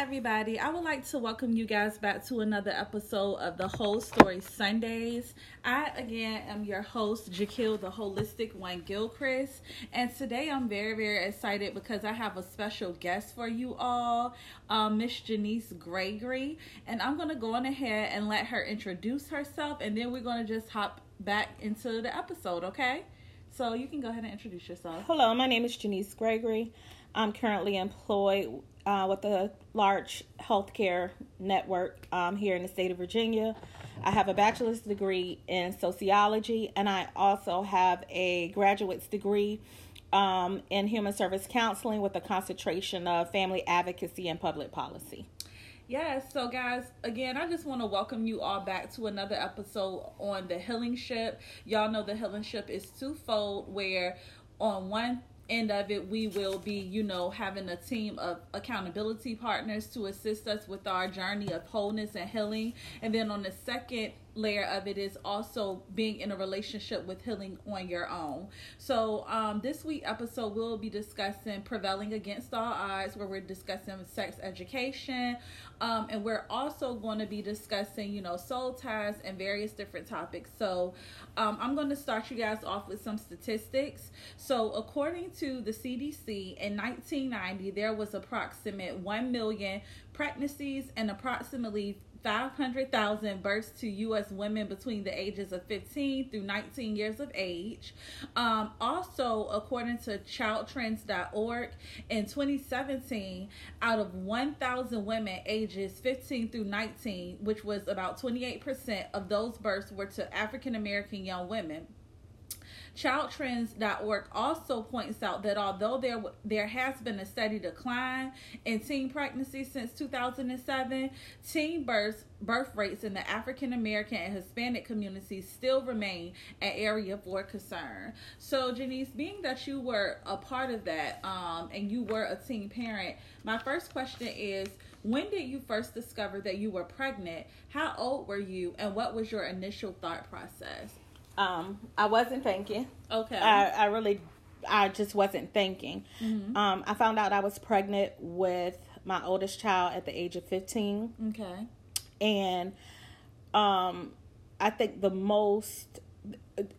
everybody. I would like to welcome you guys back to another episode of the Whole Story Sundays. I, again, am your host, Jakeil, the Holistic One Gilchrist. And today I'm very, very excited because I have a special guest for you all, um, Miss Jenise Gregory. And I'm going to go on ahead and let her introduce herself, and then we're going to just hop back into the episode, okay? So you can go ahead and introduce yourself. Hello, my name is Jenise Gregory. I'm currently employed uh, with a large healthcare network um, here in the state of Virginia. I have a bachelor's degree in sociology, and I also have a graduate's degree um, in human service counseling with a concentration of family advocacy and public policy. Yes, so guys, again, I just want to welcome you all back to another episode on the Healing Ship. Y'all know the Healing Ship is twofold, where on one end of it, we will be, you know, having a team of accountability partners to assist us with our journey of wholeness and healing. And then on the second layer of it is also being in a relationship with healing on your own. So, um, this week episode we'll be discussing prevailing against all odds, where we're discussing sex education, um, and we're also going to be discussing, you know, soul ties and various different topics. So, um, I'm going to start you guys off with some statistics. So, according to the CDC, in 1990 there was approximate 1 million pregnancies and approximately 500,000 births to U.S. women between the ages of 15 through 19 years of age. Um, also, according to childtrends.org, in 2017, out of 1,000 women ages 15 through 19, which was about 28% of those births were to African American young women. Childtrends.org also points out that although there there has been a steady decline in teen pregnancy since 2007, teen births birth rates in the African American and Hispanic communities still remain an area for concern. So, Jenise, being that you were a part of that um, and you were a teen parent, my first question is when did you first discover that you were pregnant? How old were you? And what was your initial thought process? Um, I wasn't thinking. Okay. I, I really, I just wasn't thinking. Mm-hmm. Um, I found out I was pregnant with my oldest child at the age of 15. Okay. And um, I think the most,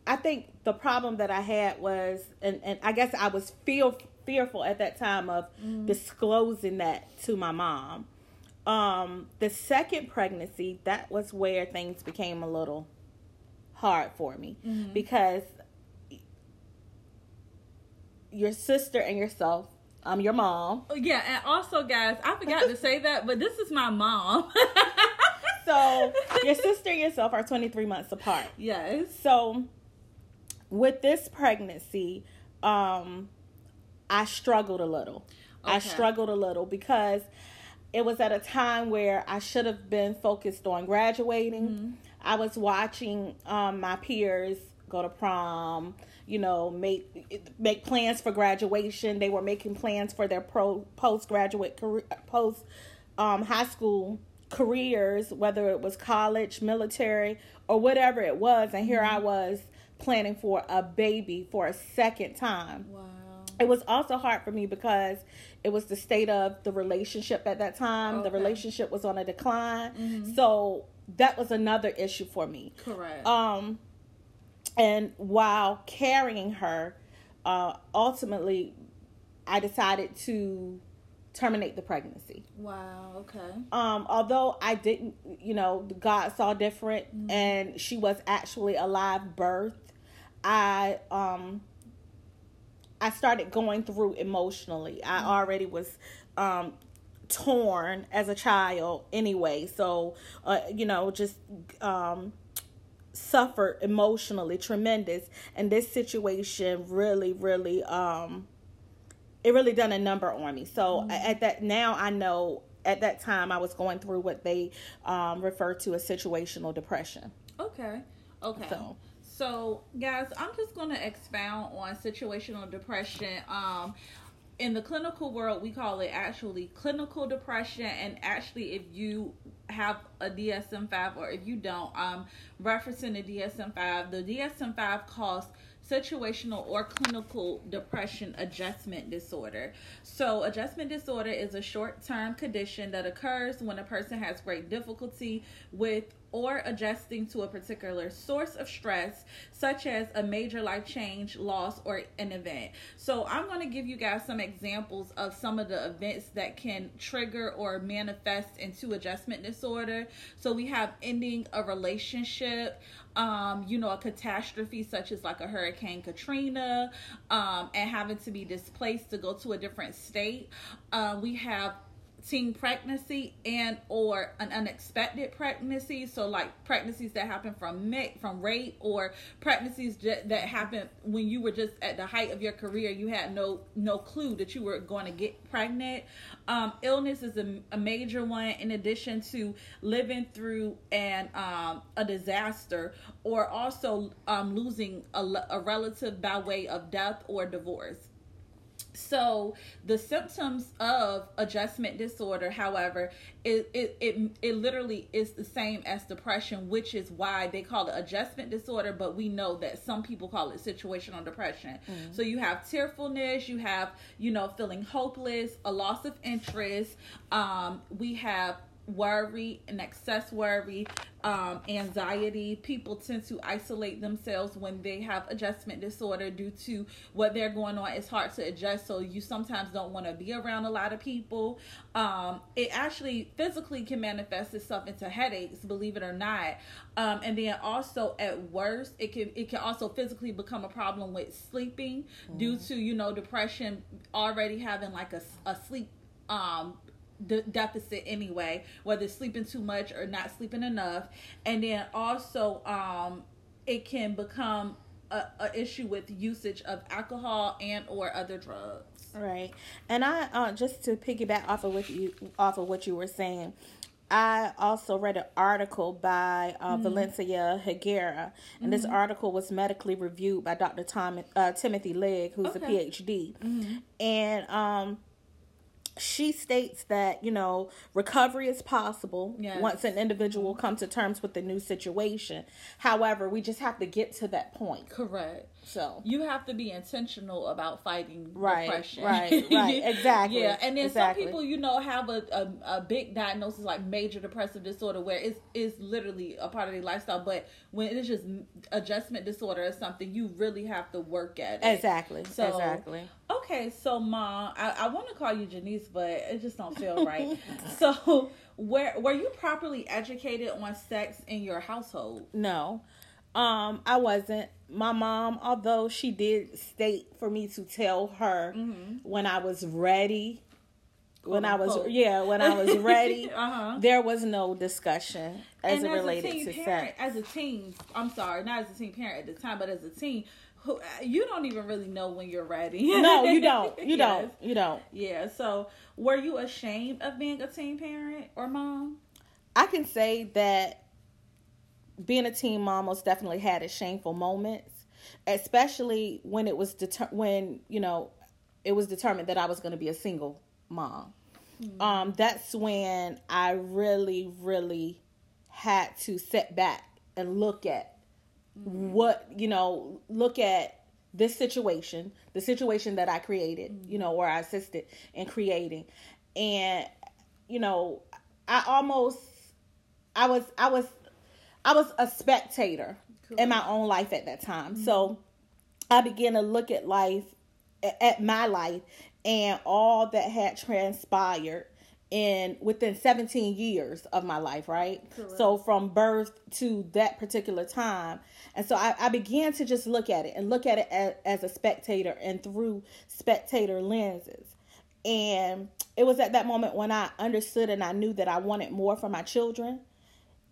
I think the problem that I had was, and, and I guess I was feel, fearful at that time of Mm-hmm. disclosing that to my mom. Um, the second pregnancy, that was where things became a little hard for me Mhm. because your sister and yourself, um, your mom. Oh, Yeah, and also, guys, I forgot to say that, but this is my mom. So your sister and yourself are 23 months apart. yes. So with this pregnancy, um, I struggled a little. I struggled a little because it was at a time where I should have been focused on graduating. Mm-hmm. I was watching um, my peers go to prom, you know, make make plans for graduation. They were making plans for their pro postgraduate career, post um, high school careers, whether it was college, military, or whatever it was. And here I was planning for a baby for a second time Wow. it was also hard for me because it was the state of the relationship at that time. The relationship was on a decline. Mhm. So that was another issue for me. Correct. Um and while carrying her, uh ultimately I decided to terminate the pregnancy. wow. Okay. Um although I didn't, you know, God saw different and she was actually a live birth. I um I started going through emotionally. I already was um torn as a child anyway. So, uh, you know, just um suffered emotionally tremendous and this situation really really um it really done a number on me. So at that now I know at that time I was going through what they um refer to as situational depression. Okay. Okay. So So, guys, I'm just going to expound on situational depression. Um, in the clinical world, we call it actually clinical depression. And actually, if you have a DSM 5 or if you don't, um, referencing the DSM 5, the DSM 5 calls situational or clinical depression adjustment disorder. So, adjustment disorder is a short term condition that occurs when a person has great difficulty with or adjusting to a particular source of stress, such as a major life change, loss, or an event. So, I'm going to give you guys some examples of some of the events that can trigger or manifest into adjustment disorder. So, we have ending a relationship, um, you know, a catastrophe such as like a Hurricane Katrina, um, and having to be displaced to go to a different state. Uh, we have teen pregnancy and or an unexpected pregnancy. So like pregnancies that happen from from rape or pregnancies that happen when you were just at the height of your career you had no no clue that you were going to get pregnant. Um, illness is a, a, major one in addition to living through an um, a disaster or also um, losing a, a relative by way of death or divorce so the symptoms of adjustment disorder, however, it, it it it literally is the same as depression, which is why they call it adjustment disorder. But we know that some people call it situational depression. Mm-hmm. So you have tearfulness, you have you know feeling hopeless, a loss of interest. Um, we have worry and excess worry, um, anxiety. People tend to isolate themselves when they have adjustment disorder due to what they're going on. It's hard to adjust, so you sometimes don't want to be around a lot of people. Um, it actually physically can manifest itself into headaches, believe it or not. Um, and then also at worst, it can it can also physically become a problem with sleeping mm. due to you know depression already having like a, a sleep um de- deficit anyway, whether sleeping too much or not sleeping enough, and then also um, it can become a, a, issue with usage of alcohol and or other drugs. Right, and I uh, just to piggyback off of what you off of what you were saying. I also read an article by uh, mm-hmm. Valencia Higuera, and mm-hmm. this article was medically reviewed by Dr. Tom, uh, Timothy Legg, who's okay. a PhD. Mm-hmm. And um, she states that you know recovery is possible yes. once an individual comes to terms with the new situation. However we just have to get to that point. Correct so you have to be intentional about fighting right, depression. Right, right, exactly. yeah, and then exactly. some people, you know, have a, a, a big diagnosis like major depressive disorder, where it's is literally a part of their lifestyle. But when it's just adjustment disorder or something, you really have to work at it. Exactly. So exactly. Okay, so mom, I, I want to call you Jenise, but it just don't feel right. so, where were you properly educated on sex in your household? No. Um, I wasn't. My mom, although she did state for me to tell her mm-hmm. when I was ready, when I was yeah, when I was ready, uh-huh. there was no discussion as and it as related to parent, sex. As a teen, I'm sorry, not as a teen parent at the time, but as a teen, who you don't even really know when you're ready. no, you don't. You yes. don't. You don't. Yeah. So, were you ashamed of being a teen parent or mom? I can say that being a teen mom most definitely had its shameful moments, especially when it was deter- when you know it was determined that I was going to be a single mom. Mm-hmm. Um, that's when I really, really had to sit back and look at mm-hmm. what you know, look at this situation, the situation that I created, mm-hmm. you know, or I assisted in creating, and you know, I almost, I was, I was I was a spectator cool. in my own life at that time. Mm-hmm. So I began to look at life, at my life, and all that had transpired in within 17 years of my life, right? Correct. So from birth to that particular time. And so I, I, began to just look at it and look at it as, as a spectator and through spectator lenses. And it was at that moment when I understood and I knew that I wanted more for my children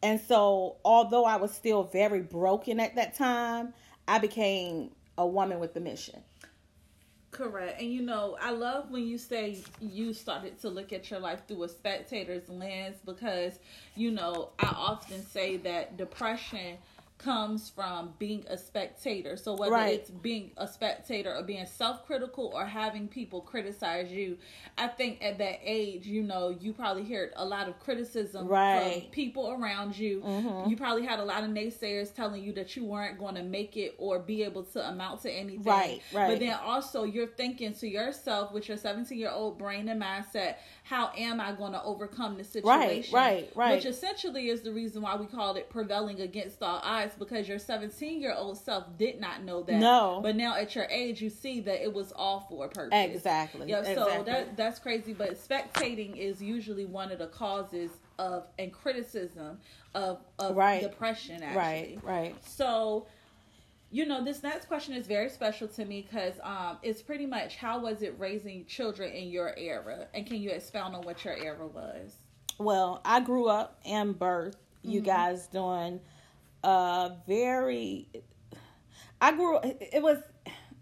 and so, although I was still very broken at that time, I became a woman with a mission. Correct. And you know, I love when you say you started to look at your life through a spectator's lens because, you know, I often say that depression comes from being a spectator. So whether Right. it's being a spectator or being self-critical or having people criticize you, I think at that age, you know, you probably heard a lot of criticism Right. from people around you. Mhm. You probably had a lot of naysayers telling you that you weren't going to make it or be able to amount to anything. Right, right. But then also you're thinking to yourself with your 17 year old brain and mindset, how am I going to overcome the situation? right, right. Which essentially is the reason why we called it prevailing against all odds because your 17 year old self did not know that. No. But now at your age, you see that it was all for a purpose. Exactly. Yeah, so exactly. that that's crazy. But spectating is usually one of the causes of and criticism of of Right. depression. Actually, right, right. so, you know, this next question is very special to me because um, it's pretty much how was it raising children in your era, and can you expound on what your era was? Well, I grew up and birth, you Mm-hmm. guys doing a very. I grew. It was.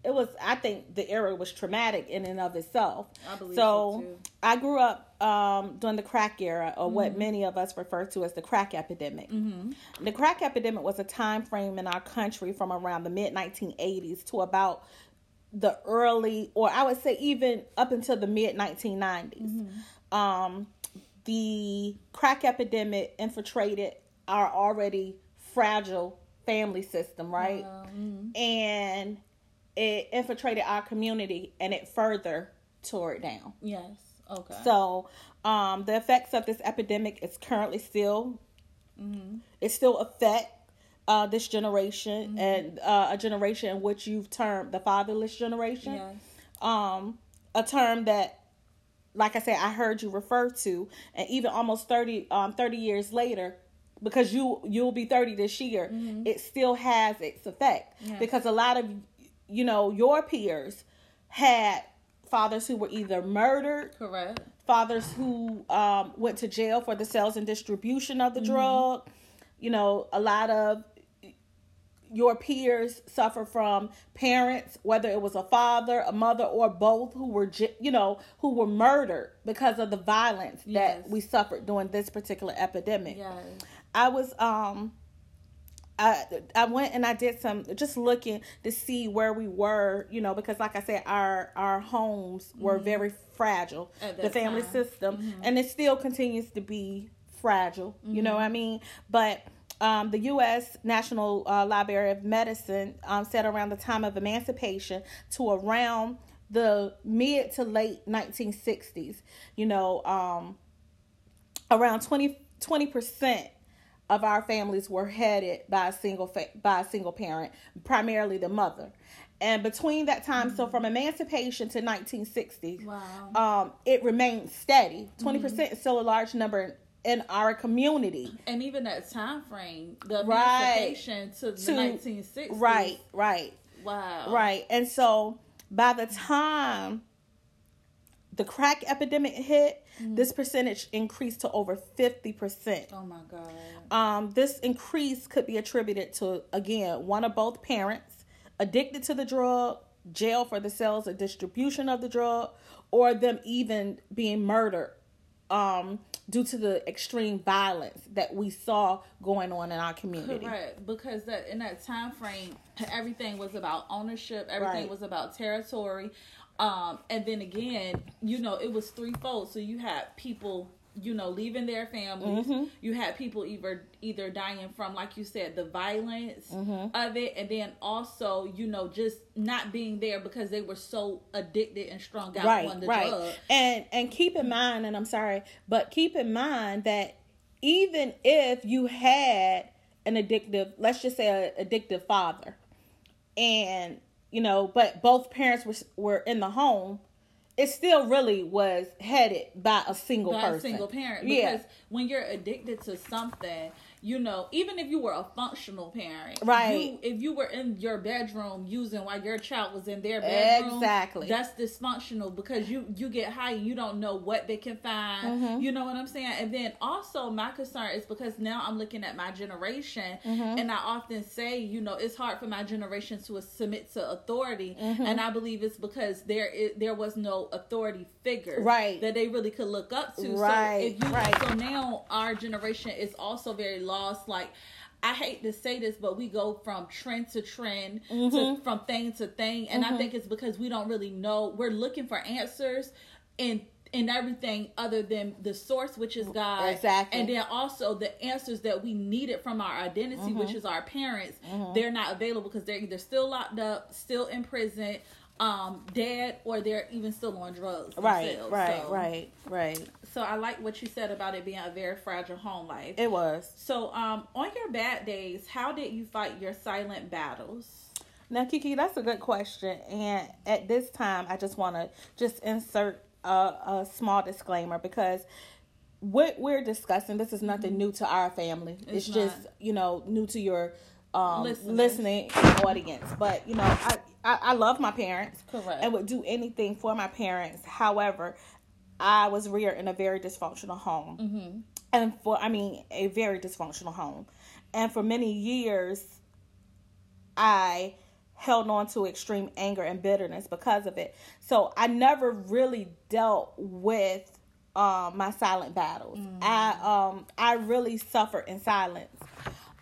It was. I think the era was traumatic in and of itself. I believe so. so. I grew up um, during the crack era, or what Mm-hmm. many of us refer to as the crack epidemic. Mm-hmm. The crack epidemic was a time frame in our country from around the mid 1980s to about the early, or I would say even up until the mid 1990s. Um, the crack epidemic infiltrated our already fragile family system, right? Um, And it infiltrated our community and it further tore it down. yes. Okay. So, um, the effects of this epidemic is currently still, it still affect uh, this generation and uh, a generation in which you've termed the fatherless generation. yes. Um, a term that, like I said, I heard you refer to, and even almost 30, um, 30 years later, because you you'll be 30 this year, it still has its effect Yes. because a lot of you know your peers had fathers who were either murdered Correct. fathers who um, went to jail for the sales and distribution of the drug. You know, a lot of your peers suffer from parents, whether it was a father, a mother, or both, who were, you know, who were murdered because of the violence Yes. that we suffered during this particular epidemic. Yes. I was um I I went and I did some just looking to see where we were, you know, because like I said, our our homes were very fragile, the family time. system, and it still continues to be fragile. You know what I mean? But um, the U.S. National uh, Library of Medicine um, said around the time of emancipation to around the mid to late 1960s, you know, um, around 20 percent of our families were headed by a single fa- by a single parent, primarily the mother. And between that time, so from emancipation to 1960, Wow. um, it remained steady. 20 percent is still a large number in our community. and even that time frame, the Right. emancipation to the To- 1960s. Right, right. Wow. Right. And so by the time the crack epidemic hit, this percentage increased to over 50%. Oh my God. Um, this increase could be attributed to, again, one or both parents addicted to the drug, jail for the sales or distribution of the drug, or them even being murdered um, due to the extreme violence that we saw going on in our community. Correct, because that in that time frame, everything was about ownership. Everything Right. was about territory, um, and then again, you know, it was threefold. So you had people, you know, leaving their families. Mm-hmm. You had people either either dying from, like you said, the violence Mm-hmm. of it, and then also, you know, just not being there because they were so addicted and strung out right, on the right. drug. And and keep in mind, and I'm sorry, but keep in mind that even if you had an addictive, let's just say an addictive father, and you know, but both parents were were in the home, it still really was headed by a single by person, a single parent Yeah. because when you're addicted to something you know even if you were a functional parent Right. you, if you were in your bedroom using while your child was in their bedroom Exactly. that's dysfunctional because you you get high and you don't know what they can find Mm-hmm. you know what i'm saying and then also my concern is because now i'm looking at my generation Mm-hmm. and i often say you know it's hard for my generation to submit to authority Mm-hmm. and i believe it's because there is, there was no authority figure Right. that they really could look up to. Right, So if you right. so now our generation is also very lost. Like I hate to say this, but we go from trend to trend, Mm-hmm. to from thing to thing, and I think it's because we don't really know. We're looking for answers in in everything other than the source, which is God, Exactly. and then also the answers that we needed from our identity, Mm-hmm. which is our parents. They're not available because they're either still locked up, still in prison, um, dead, or they're even still on drugs. Right, themselves. right, So- right, right. So I like what you said about it being a very fragile home life. It was. So, um, on your bad days, how did you fight your silent battles? Now, Kiki, that's a good question. And at this time, I just want to just insert a, a small disclaimer because what we're discussing, this is nothing new to our family. It's, It's just, you know, new to your um, listening audience. But, you know, I, I, I love my parents. Correct. And would do anything for my parents. However, I was reared in a very dysfunctional home. Mm-hmm. And for, I mean, a very dysfunctional home. And for many years, I held on to extreme anger and bitterness because of it. So I never really dealt with um, my silent battles. I um I really suffered in silence.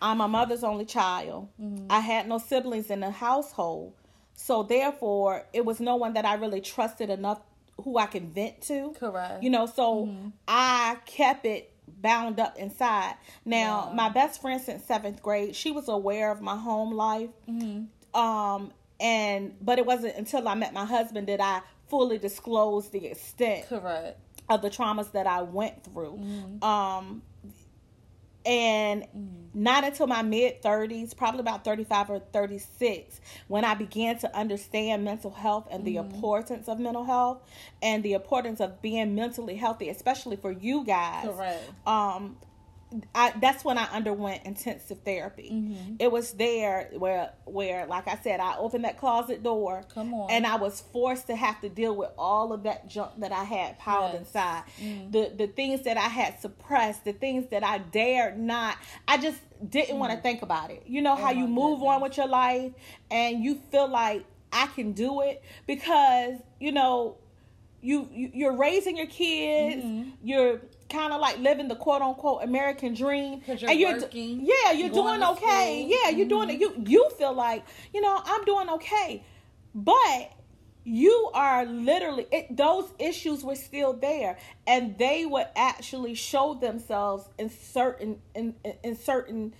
I'm my mother's only child. I had no siblings in the household. So therefore, it was no one that I really trusted enough who I can vent to. Correct. You know, so I kept it bound up inside. Now, Yeah. my best friend since seventh grade, she was aware of my home life. Um, and but it wasn't until I met my husband that I fully disclosed the extent Correct. of the traumas that I went through. Um, and not until my mid 30s, probably about 35 or 36, when I began to understand mental health and the importance of mental health and the importance of being mentally healthy, especially for you guys. Correct. Um, I, that's when I underwent intensive therapy. Mm-hmm. It was there where, where, like I said, I opened that closet door, Come on. and I was forced to have to deal with all of that junk that I had piled Yes. inside, the the things that I had suppressed, the things that I dared not. I just didn't want to think about it. You know how. Oh you move on with your life, and you feel like I can do it because you know you, you you're raising your kids Mm-hmm. you're kind of like living the quote unquote american dream. you're and you're working, yeah you're doing okay school. yeah you're doing it mm-hmm. you you feel like you know i'm doing okay but you are literally it, those issues were still there and they would actually show themselves in certain in, in, in certain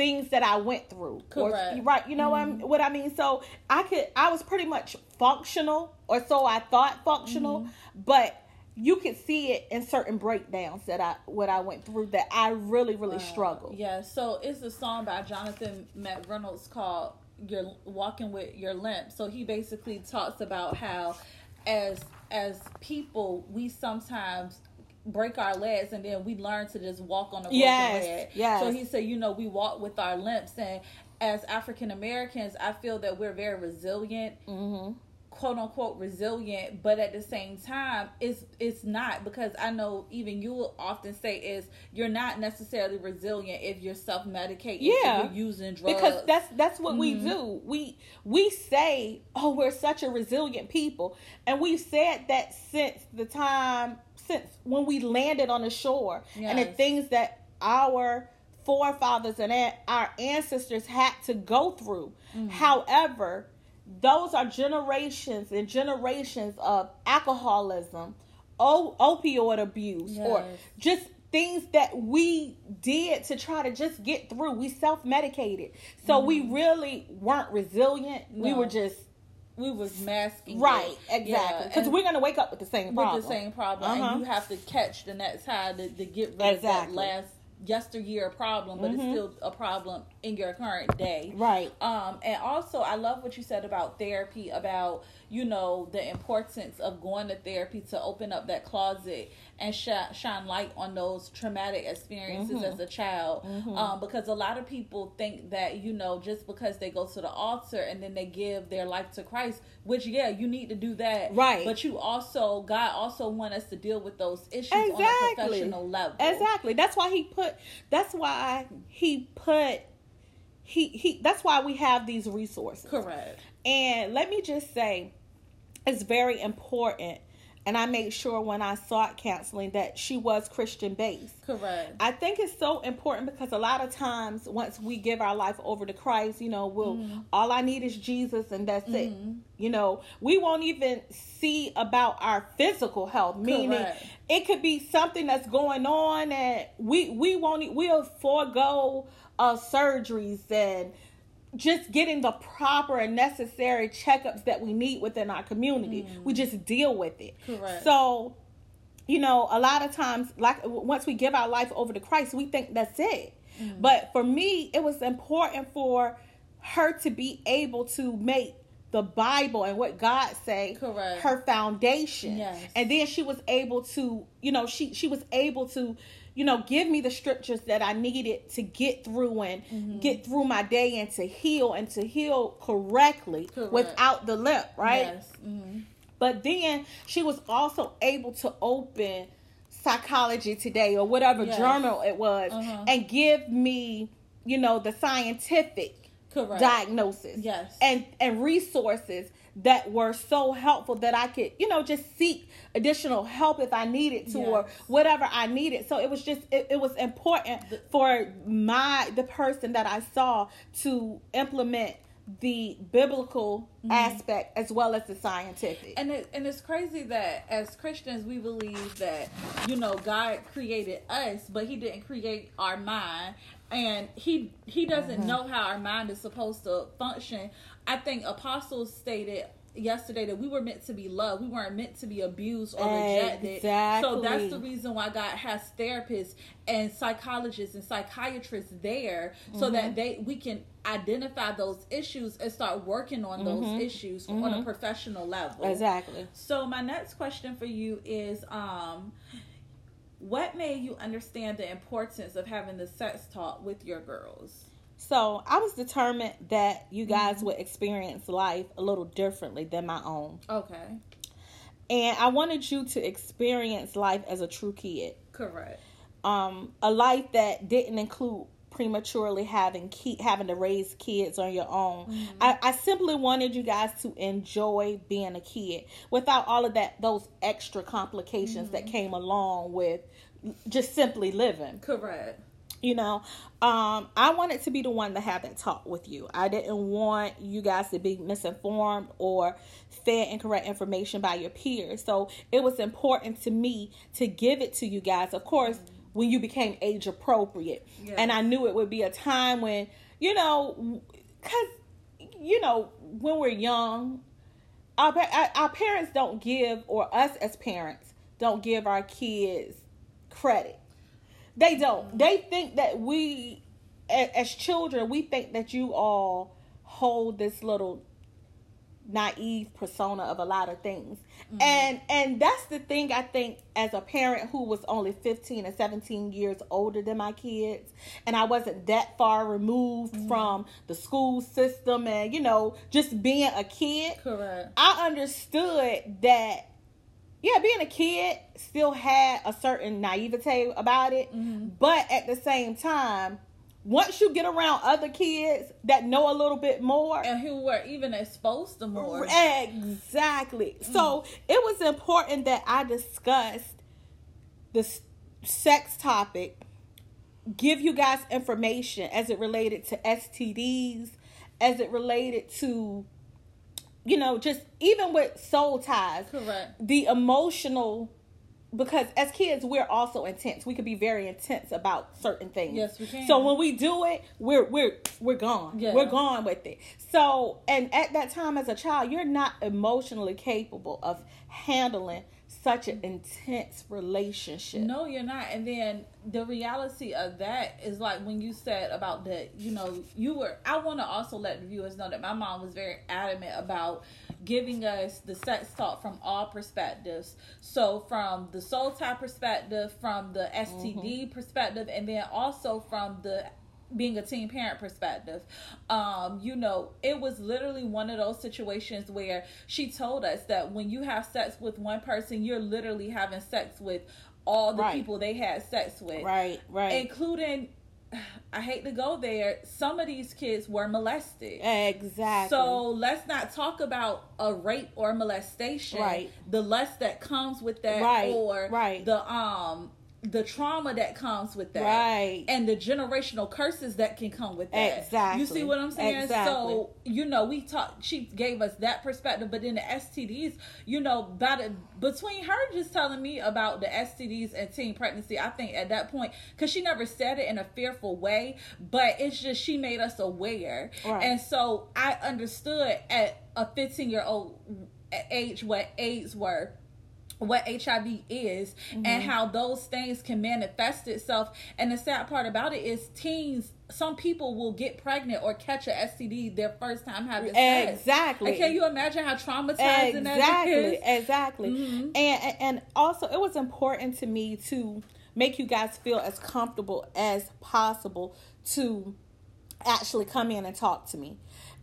things that I went through. Or- Correct. right. You know what, I'm, mm-hmm. what I mean? So I could, I was pretty much functional, or so I thought functional, mm-hmm. but you can see it in certain breakdowns that I, what I went through that I really, really struggled. Yeah, so it's a song by Jonathan McReynolds called "You're Walking with Your Limp." So he basically talks about how, as as people, we sometimes break our legs and then we learn to just walk on a broken Yes, leg. yes. So he said, you know, we walk with our limps, and as African Americans, I feel that we're very resilient Mm-hmm. Quote unquote resilient, but at the same time, it's it's not because I know even you will often say is you're not necessarily resilient if you're self medicating, Yeah. you're using drugs. because that's that's what we Mm-hmm. do. We we say, "Oh, we're such a resilient people," and we've said that since the time since when we landed on the shore, and the things that our forefathers and our ancestors had to go through. Mm-hmm. However, those are generations and generations of alcoholism, o- opioid abuse, or just things that we did to try to just get through. We self medicated. So we really weren't resilient. We Mm-hmm. Were just we was masking, right, Yeah, exactly. Because and we're gonna wake up with the same problem. with the same problem, Uh-huh. and you have to catch the next high to, to get rid Exactly. of that last yesteryear problem, but it's Mhm. still a problem in your current day. Right. Um, and also, I love what you said about therapy, about you know the importance of going to therapy to open up that closet and sh- shine light on those traumatic experiences Mhm. as a child. Um, because a lot of people think that you know just because they go to the altar and then they give their life to Christ, which yeah, you need to do that, Right. But you also, God also want us to deal with those issues on a professional level. Exactly. That's why he put. That's why he put. He he. That's why we have these resources. Correct. And let me just say, it's very important. And I made sure when I sought counseling that she was Christian based. Correct. I think it's so important because a lot of times once we give our life over to Christ, you know, we'll mm. all I need is Jesus and that's mm. it. Mm-hmm. You know, we won't even see about our physical health, meaning Correct. it could be something that's going on and we we won't we'll forego uh surgeries and just getting the proper and necessary checkups that we need within our community. Mm. We just deal with it. Correct. So, you know, a lot of times, like once we give our life over to Christ, we think that's it. Mm. But for me, it was important for her to be able to make the Bible and what God say Correct. her foundation. Yes. And then she was able to, you know, she she was able to you know, give me the scriptures that I needed to get through and mm-hmm. get through my day and to heal and to heal correctly Correct. without the limp, right? Yes. Mm-hmm. But then she was also able to open Psychology Today or whatever yes. journal it was uh-huh. and give me, you know, the scientific Correct. diagnosis. Yes. And and resources that were so helpful that I could, you know, just seek additional help if I needed to yes. or whatever I needed. So it was just it, it was important for my the person that I saw to implement the biblical mm-hmm. aspect as well as the scientific. And it, and it's crazy that as Christians we believe that you know God created us, but He didn't create our mind, and He He doesn't mm-hmm. know how our mind is supposed to function I think apostles stated yesterday that we were meant to be loved. We weren't meant to be abused or rejected. Exactly. So that's the reason why God has therapists and psychologists and psychiatrists there so mm-hmm. that they we can identify those issues and start working on those mm-hmm. issues mm-hmm. on a mm-hmm. professional level. Exactly. So my next question for you is um what made you understand the importance of having the sex talk with your girls? So I was determined that you guys mm-hmm. would experience life a little differently than my own. Okay. And I wanted you to experience life as a true kid. Correct. Um, a life that didn't include prematurely having key, having to raise kids on your own. Mm-hmm. I, I simply wanted you guys to enjoy being a kid without all of that those extra complications mm-hmm. that came along with just simply living. Correct you know um i wanted to be the one to have that talk with you. I didn't want you guys to be misinformed or fed incorrect information by your peers. So it was important to me to give it to you guys. Of course when you became age appropriate. Yes. and i knew it would be a time when you know because you know when we're young our, our parents don't give or us as parents don't give our kids credit they don't. They think that we, as children, we think that you all hold this little naive persona of a lot of things mm-hmm. and and that's the thing i think as a parent who was only 15 and 17 years older than my kids and i wasn't that far removed mm-hmm. from the school system and you know just being a kid correct i understood that yeah, being a kid still had a certain naivete about it, mm-hmm. but at the same time, once you get around other kids that know a little bit more and who were even exposed to more, exactly. Mm-hmm. So it was important that I discussed the sex topic, give you guys information as it related to STDs, as it related to you know, just even with soul ties, correct. The emotional because as kids we're also intense. We could be very intense about certain things. Yes, we can. So when we do it, we're we're we're gone. Yeah. We're gone with it. So and at that time as a child, you're not emotionally capable of handling such an intense relationship. No, you're not. And then the reality of that is like when you said about that, you know, you were. I want to also let the viewers know that my mom was very adamant about giving us the sex talk from all perspectives. So from the soul tie perspective, from the STD mm-hmm. perspective, and then also from the being a teen parent perspective um you know it was literally one of those situations where she told us that when you have sex with one person you're literally having sex with all the right. people they had sex with right right including I hate to go there. Some of these kids were molested. Exactly. So let's not talk about a rape or molestation. Right. The lust that comes with that, Right, or right. the um the trauma that comes with that, Right. and the generational curses that can come with that. Exactly. You see what I'm saying? Exactly. So you know, we talked. She gave us that perspective, but then the STDs, you know, about it between her just telling me about the STDs and teen pregnancy. I think at that point, because she never said it in a fearful way, but it's just she made us aware, Right. and so I understood at a 15 year old age what AIDS were what HIV is Mm-hmm. and how those things can manifest itself. And the sad part about it is teens, some people will get pregnant or catch a STD their first time having sex. Exactly. And can you imagine how traumatizing that exactly is? exactly Mhm. and and- and also it was important to me to make you guys feel as comfortable as possible to actually come in and talk to me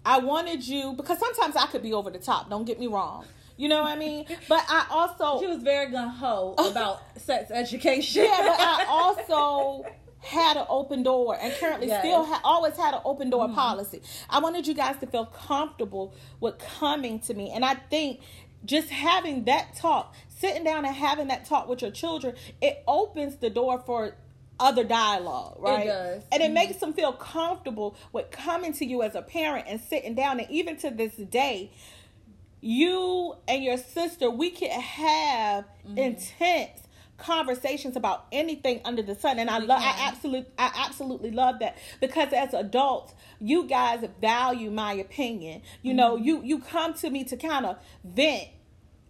i wanted you because sometimes i could be over the top don't get me wrong you know what i mean but i also She was very gun ho about sex education. yeah, but I also had an open door and currently Yes. still ha- always had an open door policy. I wanted you guys to feel comfortable with coming to me. And I think just having that talk, sitting down and having that talk with your children, it opens the door for other dialogue, right? does. And it Mhm. makes them feel comfortable with coming to you as a parent and sitting down. And even to this day, you and your sister, we can have Mm-hmm. intense conversations about anything under the sun and I love I absolutely I absolutely love that because as adults you guys value my opinion you know Mm-hmm. you you come to me to kind of vent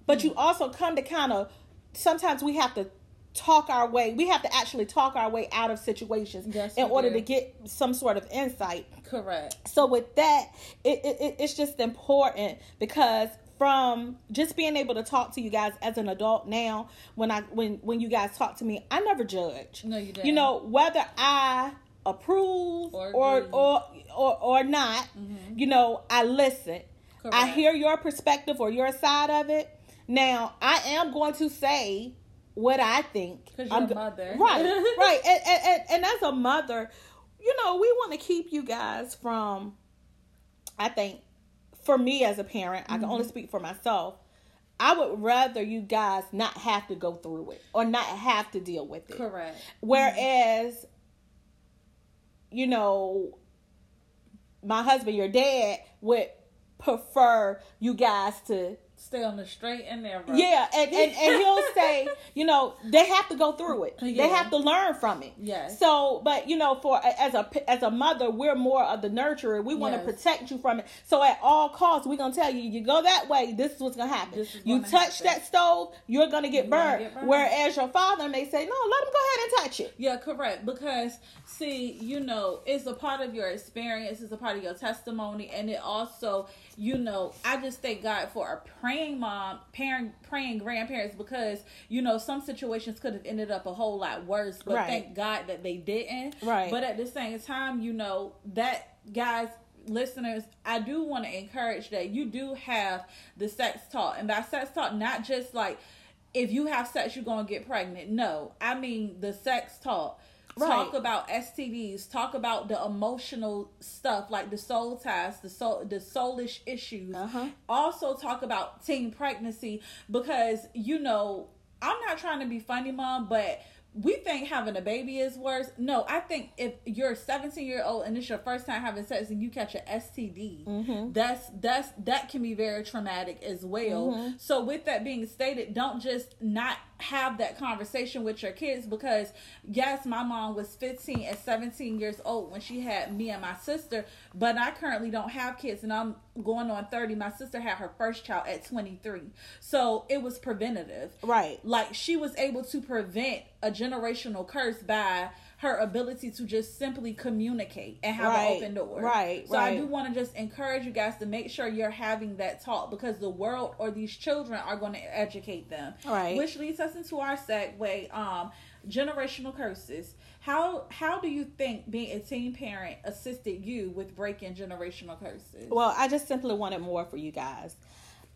but Mm-hmm. you also come to kind of sometimes we have to talk our way we have to actually talk our way out of situations Yes, in order do. to get some sort of insight Correct. so with that it, it, it- it's just important because from just being able to talk to you guys as an adult now when i when when you guys talk to me i never judge No, you didn't. you know whether i approve Or or or or, or not Mhm. you know i listen i hear your perspective or your side of it now i am going to say what i think 'Cause you're I'm a mother. right right and, and, and, as a mother you know we want to keep you guys from i think for me as a parent i can only Mm-hmm. speak for myself i would rather you guys not have to go through it or not have to deal with it Correct. Whereas, you know, my husband, your dad, would prefer you guys to Stay on the straight and narrow. yeah, and, and, and he'll say, you know, they have to go through it. They have to learn from it. Yes. So, but you know, for as a as a mother, we're more of the nurturer. We want to Yes. protect you from it. So at all costs, we're gonna tell you, you go that way. This is what's gonna happen. Is you gonna touch happen. that stove, you're gonna get You're gonna burned. get burned. Whereas your father may say, no, let him go ahead and touch it. Yeah, correct. Because see, you know, it's a part of your experience, it's a part of your testimony, and it also, you know, I just thank God for a praying mom, parent, praying grandparents, because you know some situations could have ended up a whole lot worse, but Right. thank God that they didn't. Right. But at the same time, you know that guys. Listeners, I do want to encourage that you do have the sex talk, and by sex talk, not just like if you have sex, you're gonna get pregnant. No, I mean the sex talk. Talk about STDs. Talk about the emotional stuff like the soul ties, the soul, the soulish issues. Uh-huh. Also talk about teen pregnancy because you know I'm not trying to be funny, mom, but we think having a baby is worse. No, I think if you're 17 year old and it's your first time having sex and you catch an STD, Mhm. that's that's that can be very traumatic as well. Mhm. So with that being stated, don't just not have that conversation with your kids because yes, my mom was 15 and 17 years old when she had me and my sister, but I currently don't have kids and I'm going on 30. My sister had her first child at 23. So it was preventative Right. like she was able to prevent a generational curse by her ability to just simply communicate and have Right, an open door. right, So I do want to just encourage you guys to make sure you're having that talk because the world or these children are going to educate them. Right. Which leads us into our segue, um, generational curses. How how do you think being a teen parent assisted you with breaking generational curses? Well, I just simply wanted more for you guys.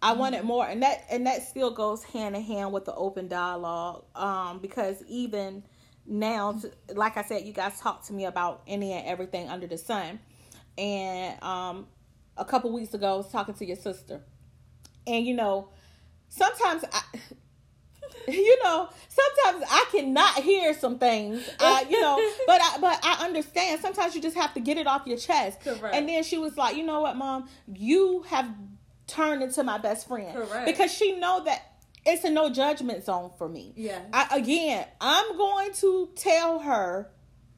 I wanted more, and that and that still goes hand in hand with the open dialogue, um, because even now, like I said, you guys talked to me about any and everything under the sun, and um, a couple weeks ago, I was talking to your sister, and you know, sometimes I. you know, sometimes I cannot hear some things, uh, you know, but I, but I understand. Sometimes you just have to get it off your chest. Correct. And then she was like, you know what, mom, you have turned into my best friend Correct. because she know that it's a no judgment zone for me. Yeah. I, again, I'm going to tell her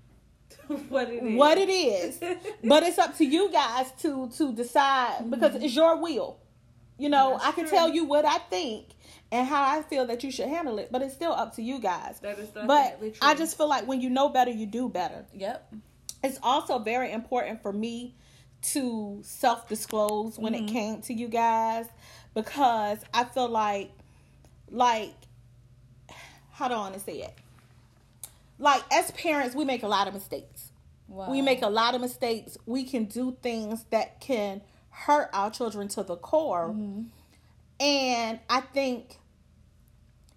what it is. what it is, but it's up to you guys to to decide because it's your will. You know, That's I can true. tell you what I think and how I feel that you should handle it, but it's still up to you guys. That is but definitely true. I just feel like when you know better, you do better. Yep. It's also very important for me to self disclose when Mm-hmm. it came to you guys because I feel like, like, how do I want to say it? Like, as parents, we make a lot of mistakes. Wow. We make a lot of mistakes. We can do things that can hurt our children to the core. Mm-hmm. And I think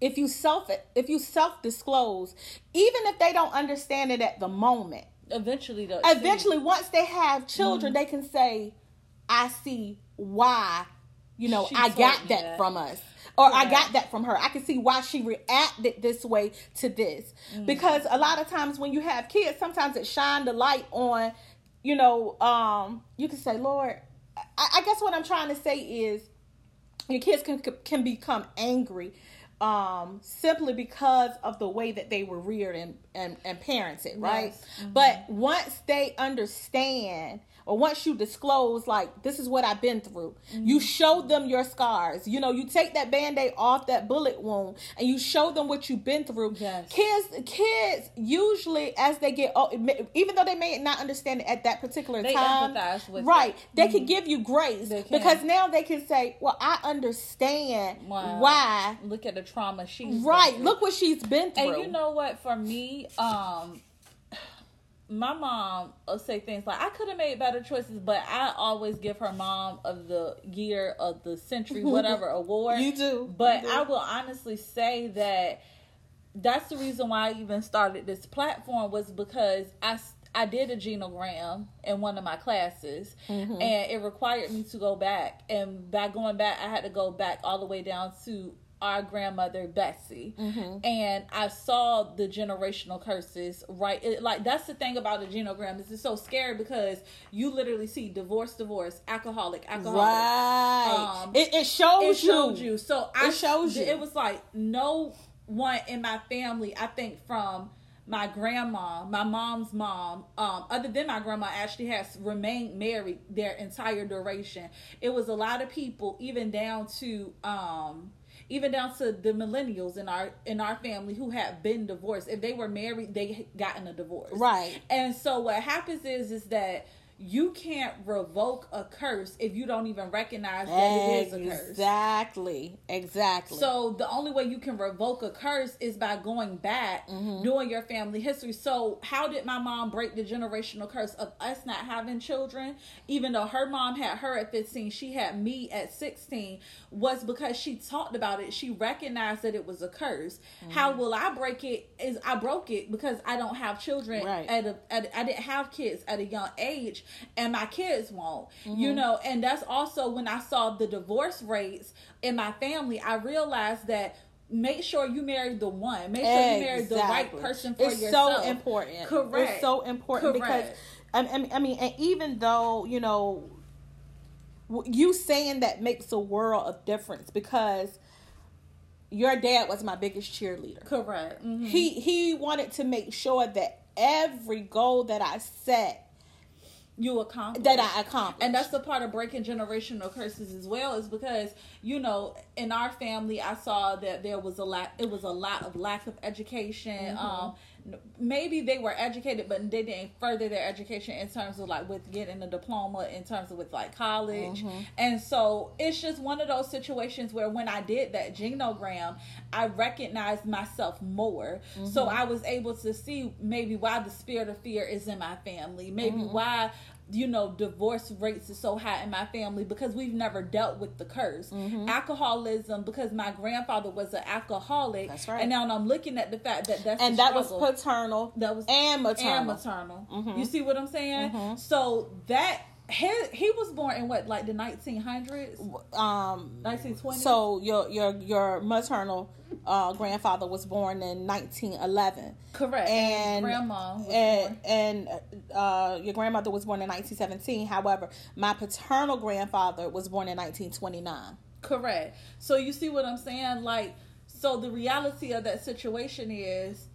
if you self if you self disclose, even if they don't understand it at the moment, eventually though. eventually once they have children, Mm-hmm. they can say, "I see why." You know, She I got that, that. from us. Or I got that from her. I can see why she reacted this way to this. Mm-hmm. Because a lot of times when you have kids, sometimes it shine the light on, you know, um, you can say, Lord, I, I guess what I'm trying to say is your kids can can become angry um simply because of the way that they were reared and and, and parented right Yes. Mhm. but once they understand or once you disclose like this is what i've been through Mm-hmm. you show them your scars you know you take that band-aid off that bullet wound and you show them what you've been through Yes. kids kids usually as they get old even though they may not understand it at that particular They time right. Mm-hmm. they can give you grace because now they can say well i understand Wow. why Look at the trauma she's right look what she's been through And you know what? For me, um, my mom will say things like, "I could have made better choices," but I always give her mom of the year of the century, whatever award. You do. But You do. I will honestly say that that's the reason why I even started this platform was because I I did a genogram in one of my classes, Mm-hmm. and it required me to go back. And by going back, I had to go back all the way down to our grandmother Betsy, Mm-hmm. and I saw the generational curses. Right, it, like that's the thing about a genogram is it's so scary because you literally see divorce, divorce, alcoholic, alcoholic. right Um, it, it shows It showed you you. So I It shows you. It was like no one in my family. I think from my grandma, my mom's mom, um, other than my grandma, actually has remained married their entire duration. It was a lot of people, even down to um, even down to the millennials in our in our family who have been divorced. If they were married, they gotten a divorce. Right. And so what happens is is that you can't revoke a curse if you don't even recognize that it is a curse. exactly exactly So the only way you can revoke a curse is by going back, Mm-hmm. doing your family history. So how did my mom break the generational curse of us not having children? Even though her mom had her at 15, she had me at 16, was because she talked about it. She recognized that it was a curse. How Mm-hmm. will I break it? Is I broke it because I don't have children Right. at a at, I didn't have kids at a young age, and my kids won't. Mm-hmm. You know, and that's also when I saw the divorce rates in my family. I realized that make sure you marry the one. Make sure you marry the right person for it's yourself. so important Correct. it's so important Correct. because I, I mean- and even though you know you saying that makes a world of difference because your dad was my biggest cheerleader Correct. Mhm. he he wanted to make sure that every goal that I set You accomplish that I accomplished. And that's the part of breaking generational curses as well, is because you know in our family I saw that there was a lot. It was a lot of lack of education. Mm-hmm. Um, maybe they were educated, but they didn't further their education in terms of like with getting a diploma, in terms of with like college. Mm-hmm. And so it's just one of those situations where when I did that genogram, I recognized myself more. So Mm-hmm. I was able to see maybe why the spirit of fear is in my family, maybe Mm-hmm. why you know divorce rates is so high in my family because we've never dealt with the curse Mm-hmm. alcoholism because my grandfather was an alcoholic That's right. and now I'm looking at the fact that that's and that was paternal that was and maternal. and maternal Mhm. you see what I'm saying Mhm. so that he, he was born in what like the 1900s Um, 1920 so your your your maternal uh, grandfather was born in 1911, correct and- grandma was and and uh, your grandmother was born in 1917. However, my paternal grandfather was born in 1929. Correct. So you see what I'm saying? Like, so the reality of that situation is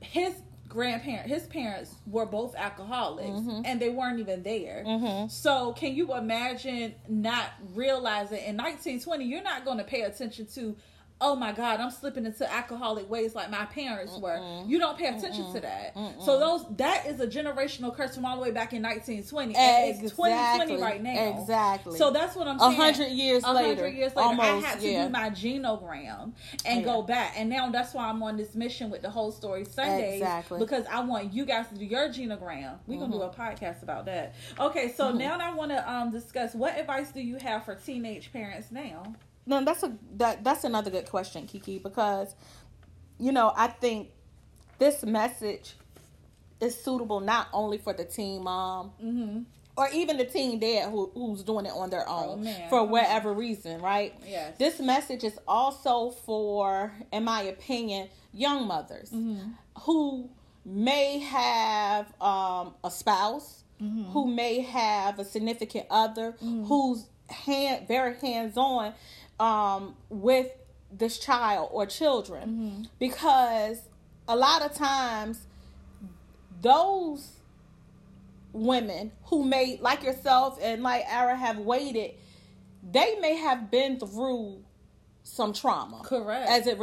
his grandparent, his parents were both alcoholics, Mhm. and they weren't even there. Mm-hmm. So can you imagine not realizing in 1920 you're not going to pay attention to oh my god I'm slipping into alcoholic ways like my parents were Mm-mm. you don't pay attention to that Mm-mm. so those that is a generational curse from all the way back in 1920 and it's 2020 right now Exactly. so that's what I'm a saying hundred years a later, hundred years later, almost, I had to yeah. do my genogram and Yeah. go back, and now that's why I'm on this mission with the whole story Sundays Exactly. because I want you guys to do your genogram. We're gonna do a podcast about that. Okay, so Mhm. now I want to um discuss what advice do you have for teenage parents now? No, that's a that that's another good question, Kiki, because you know I think this message is suitable not only for the teen mom Mm-hmm. or even the teen dad who, who's doing it on their own Oh, for whatever reason, right? Yes. This message is also for, in my opinion, young mothers Mm-hmm. who may have um, a spouse, Mm-hmm. who may have a significant other, who's hand very hands on um, with this child or children, Mm-hmm. because a lot of times those women who may like yourself and like Ara have waited, they may have been through some trauma Correct. as it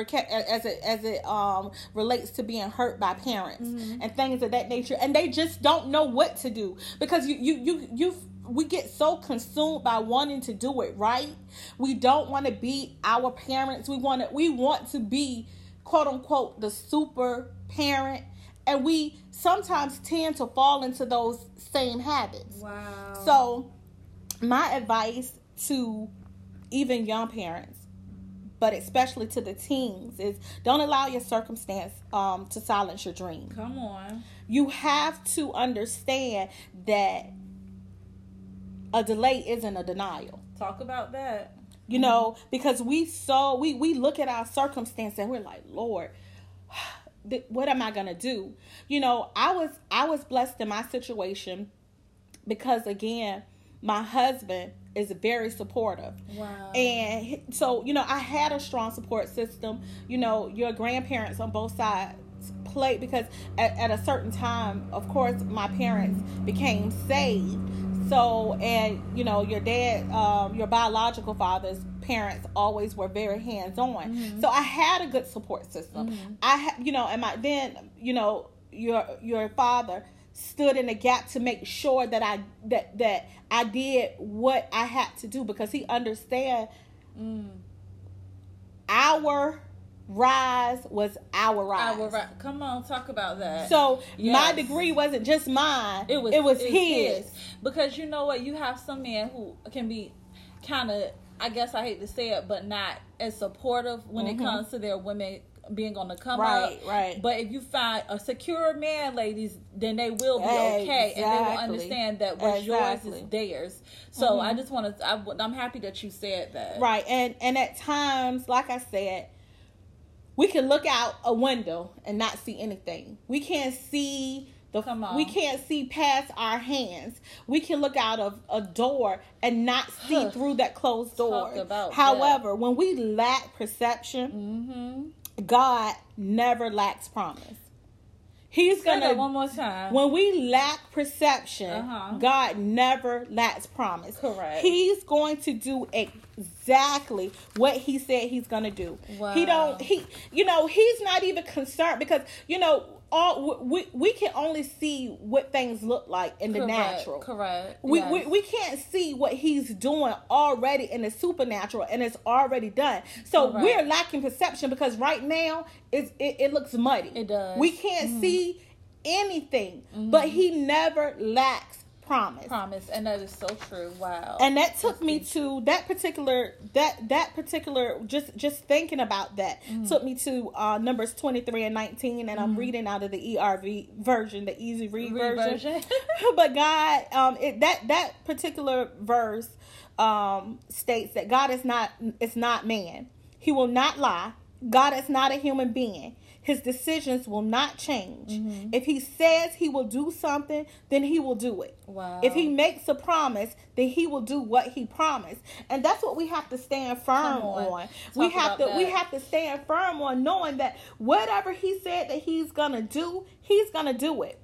as it as it um relates to being hurt by parents Mm-hmm. and things of that nature and they just don't know what to do because you you you you we get so consumed by wanting to do it right we don't want to be our parents we want to we want to be quote unquote the super parent and we sometimes tend to fall into those same habits wow. so, my advice to even young parents, but especially to the teens, is don't allow your circumstance um, to silence your dream. come on. You have to understand that a delay isn't a denial. Talk about that. You know, because we so we we look at our circumstance and we're like, Lord, what am I gonna do? You know, I was I was blessed in my situation because again, my husband is very supportive. Wow. And so, you know, I had a strong support system. You know, your grandparents on both sides played because at, at a certain time, of course, my parents became saved. So, and you know, your dad, um, your biological father's parents always were very hands on. So I had a good support system. I, ha- you know, and my then, you know, your your father stood in the gap to make sure that I that that I did what I had to do because he understand Mm. our rise was our rise. Will ri- come on, talk about that. So my degree wasn't just mine. It was it was it's his. because you know what you have some men who can be kind of I guess I hate to say it but not as supportive when Mhm. it comes to their women being on the come Right, up. right. But if you find a secure man, ladies, then they will be okay and they will understand that what's yours is theirs. So Mhm. I just want to. I, am happy that you said that. Right. And and at times, like I said, we can look out a window and not see anything. We can't see the Come on. we can't see past our hands. We can look out of a door and not see through that closed door. However, when we lack perception, Mm-hmm. God never lacks promise. He's gonna that one more time. when we lack perception, Uh-huh. God never lacks promise. Correct. He's going to do exactly what he said he's going to do. Wow. He don't he you know, he's not even concerned because you know all we we can only see what things look like in the correct, natural. Correct. We, Yes. we we can't see what he's doing already in the supernatural and it's already done. So Correct. we're lacking perception because right now it's, it it looks muddy. It does. Mm-hmm. We can't see anything, but he never lacks promise. Promise, and that is so true. Wow. And that took me to that particular that that particular just just thinking about that Mm-hmm. took me to uh numbers 23 and 19 and I'm reading out of the ERV version, the easy read, Read version. version. but God um it, that that particular verse um states that God is not is not man. He will not lie. God is not a human being. His decisions will not change. Mm-hmm. If he says he will do something, then he will do it. Wow. If he makes a promise, then he will do what he promised. And that's what we have to stand firm Come on. on. We have to about we have to stand firm on knowing that whatever he said that he's going to do, he's going to do it.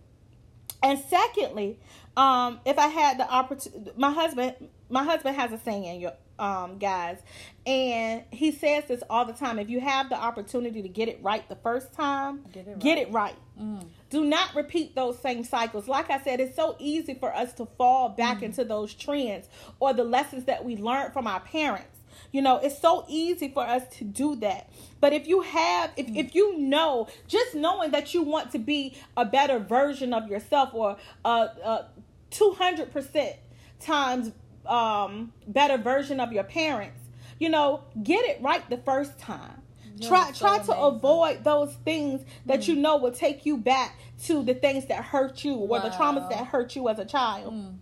And secondly, um, if I had the opportunity, my husband, my husband has a saying, um, guys, and he says this all the time. If you have the opportunity to get it right the first time, Get it get right. it right. Mm. Do not repeat those same cycles. Like I said, it's so easy for us to fall back into those trends or the lessons that we learned from our parents. You know, it's so easy for us to do that. But if you have, if, if you know, just knowing that you want to be a better version of yourself or a, a 200% times um, better version of your parents, you know, get it right the first time. You're try so try to avoid those things that you know will take you back to the things that hurt you or the traumas that hurt you as a child. Mm.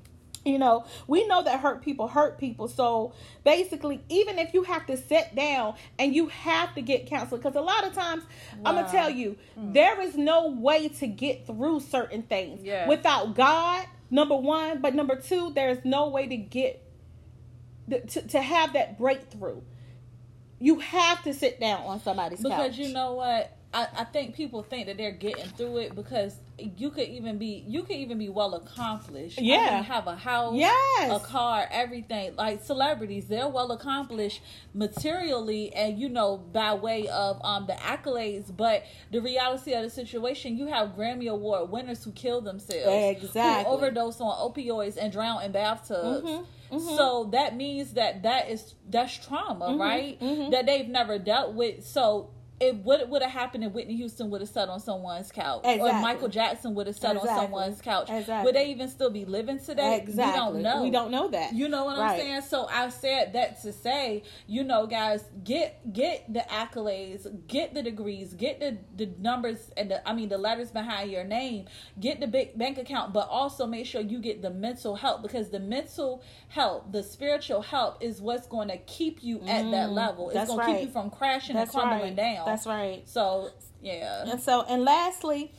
You know, we know that hurt people hurt people. So basically, even if you have to sit down and you have to get counseling, because a lot of times, I'm going to tell you, mm. there is no way to get through certain things Yes. without God, number one. But number two, there's no way to get, the, to, to have that breakthrough. You have to sit down on somebody's because couch. you know what I, I think people think that they're getting through it because you could even be you could even be well accomplished Yeah. have a house Yes. a car everything like celebrities they're well accomplished materially and you know by way of um the accolades but the reality of the situation you have grammy award winners who kill themselves Exactly. who overdose on opioids and drown in bathtubs Mhm, mhm. so that means that that is that's trauma Mhm, right mhm. that they've never dealt with so it what would have happened if Whitney Houston would have sat on someone's couch, or Michael Jackson would have sat Exactly. on someone's couch? Exactly. Would they even still be living today? Exactly. We don't know. We don't know that. You know what I'm saying? So I said that to say, you know, guys, get get the accolades, get the degrees, get the the numbers and the I mean the letters behind your name, get the big bank account, but also make sure you get the mental help because the mental help, the spiritual help is what's going to keep you at that Mm, level. It's going to right. keep you from crashing That's and crumbling right. down. That's right. So yeah. And so, and lastly,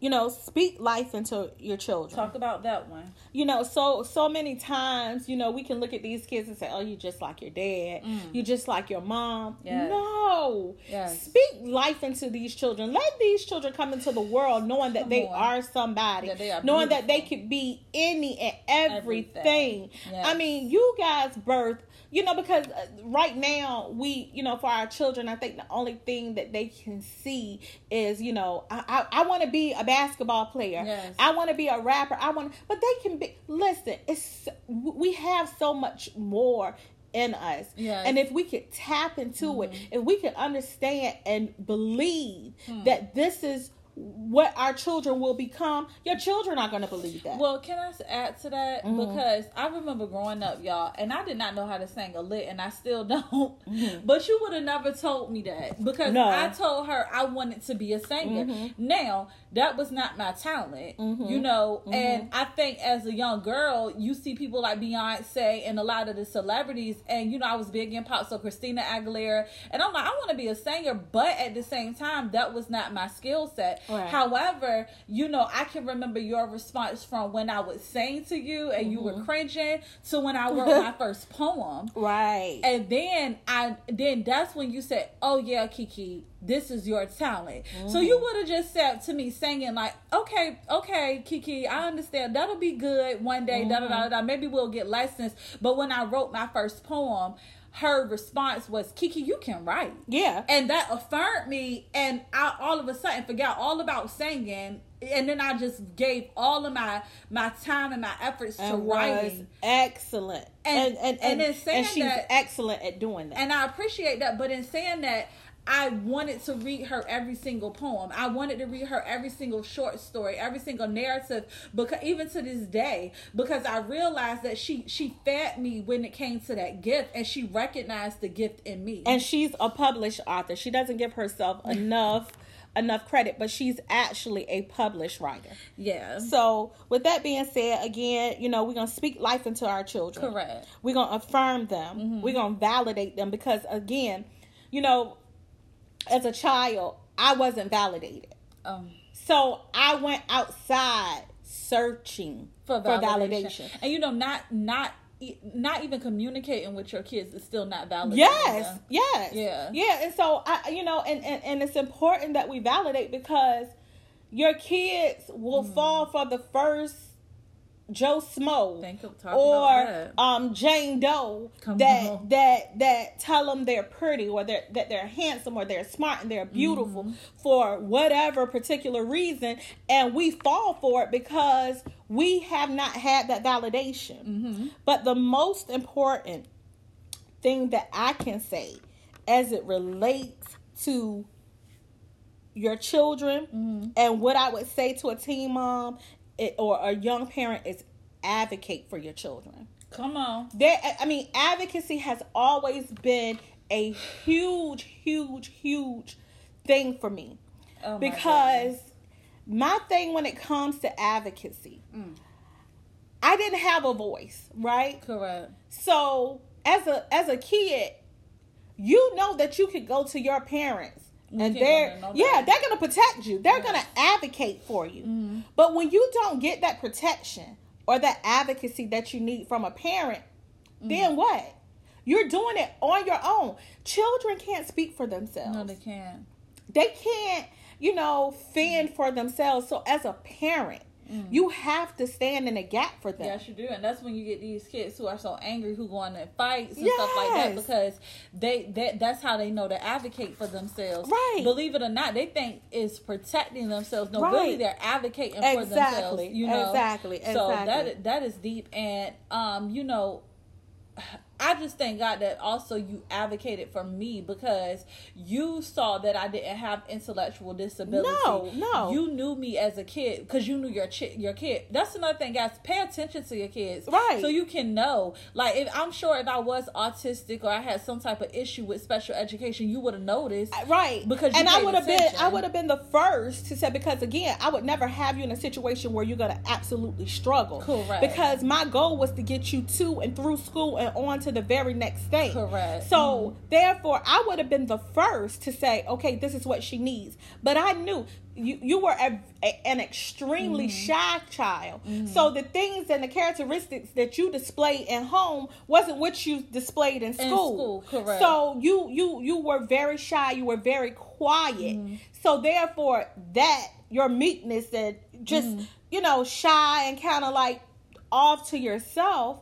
you know, speak life into your children. Talk about that one. You know, so so many times, you know, we can look at these kids and say, "Oh, you just like your dad. Mm. You just like your mom." Yes. No. Yes. Speak life into these children. Let these children come into the world knowing that Come they on. are somebody, That they are knowing that they beautiful. could be any and everything. Everything. Yes. I mean, you guys birth you know because uh, right now we you know for our children i think the only thing that they can see is you know i i, I want to be a basketball player. Yes. i want to be a rapper. I want but they can be listen it's we have so much more in us. Yes. and if we could tap into it if we could understand and believe that this is what our children will become your children are going to believe that Well, can I add to that? Mhm. Because I remember growing up, y'all, and I did not know how to sing a lick, and I still don't. Mhm. But you would have never told me that because No. I told her I wanted to be a singer. Mhm. Now, that was not my talent, Mhm. you know, Mhm. and I think as a young girl, you see people like Beyonce and a lot of the celebrities, and you know, I was big in pop, so Christina Aguilera, and I'm like, I want to be a singer, but at the same time, that was not my skill set. Right. However, you know, I can remember your response from when I was saying to you and you Mm-hmm. were cringing to when I wrote my first poem. right And then I then that's when you said, "Oh yeah, Kiki, this is your talent." So you Mm-hmm. would have just said to me singing like, "Okay, okay, Kiki, I understand. That'll be good one day. Da da da da. Maybe we'll get licensed." But when I wrote my first poem, her response was, "Kiki, you can write." yeah. And that affirmed me and i all of a sudden forgot all about singing and then i just gave all of my my time and my efforts to and was writing. excellent. And- and and and and, then saying and she's that- excellent at doing that. And i appreciate that but in saying that I wanted to read her every single poem. I wanted to read her every single short story, every single narrative, because even to this day, because I realized that she she fed me when it came to that gift, and she recognized the gift in me. And she's a published author. She doesn't give herself enough enough credit, but she's actually a published writer. Yeah. So, with that being said, again, you know, we're going to speak life into our children. Correct. We're going to affirm them. Mm-hmm. We're going to validate them because, again, you know, as a child, I wasn't validated. Um. So, I went outside searching for validation. for validation. And, you know, not, not, not even communicating with your kids is still not valid. Yes, yes, yeah, yeah. And so I, you know, and, and and it's important that we validate because your kids will mm. fall for the first Joe Schmo or um, Jane Doe Come that on. that that tell them they're pretty or that that they're handsome or they're smart and they're beautiful mm-hmm. for whatever particular reason, and we fall for it because we have not had that validation. Mm-hmm. But the most important thing that I can say as it relates to your children mm-hmm. and what I would say to a teen mom or a young parent is advocate for your children. Come on. There I mean advocacy has always been a huge huge huge thing for me. Oh because my thing when it comes to advocacy, mm. I didn't have a voice, right? Correct. So as a as a kid, you know that you could go to your parents and they're yeah they're gonna protect you. They're yes. gonna advocate for you. Mm-hmm. but when you don't get that protection or that advocacy that you need from a parent mm-hmm. then what? You're doing it on your own. Children can't speak for themselves. No they can't. They can't you know fend for themselves. So as a parent Mm. You have to stand in a gap for them. Yes, you do, and that's when you get these kids who are so angry, who go on in fights and yes. stuff like that, because they that that's how they know to advocate for themselves. Right. Believe it or not, they think it's protecting themselves. No, right. really, they're advocating exactly. for themselves. You know, exactly. So exactly. that that is deep, and um, you know I just thank God that also you advocated for me because you saw that I didn't have intellectual disability. No, no. You knew me as a kid because you knew your ch- your kid. That's another thing, guys. Pay attention to your kids, right? So you can know. Like, if I'm sure if I was autistic or I had some type of issue with special education, you would have noticed, uh, right? Because and I would have been, I would have been the first to say because again, I would never have you in a situation where you're gonna absolutely struggle. Correct. Because my goal was to get you to and through school and on to the very next day. Correct. So mm-hmm. therefore, I would have been the first to say, okay, this is what she needs. But I knew you you were a, a, an extremely mm-hmm. shy child. Mm-hmm. So the things and the characteristics that you displayed in home wasn't what you displayed in school. In school, correct. So you you you were very shy. You were very quiet. Mm-hmm. So therefore, that your meekness and just mm-hmm. you know shy and kind of like off to yourself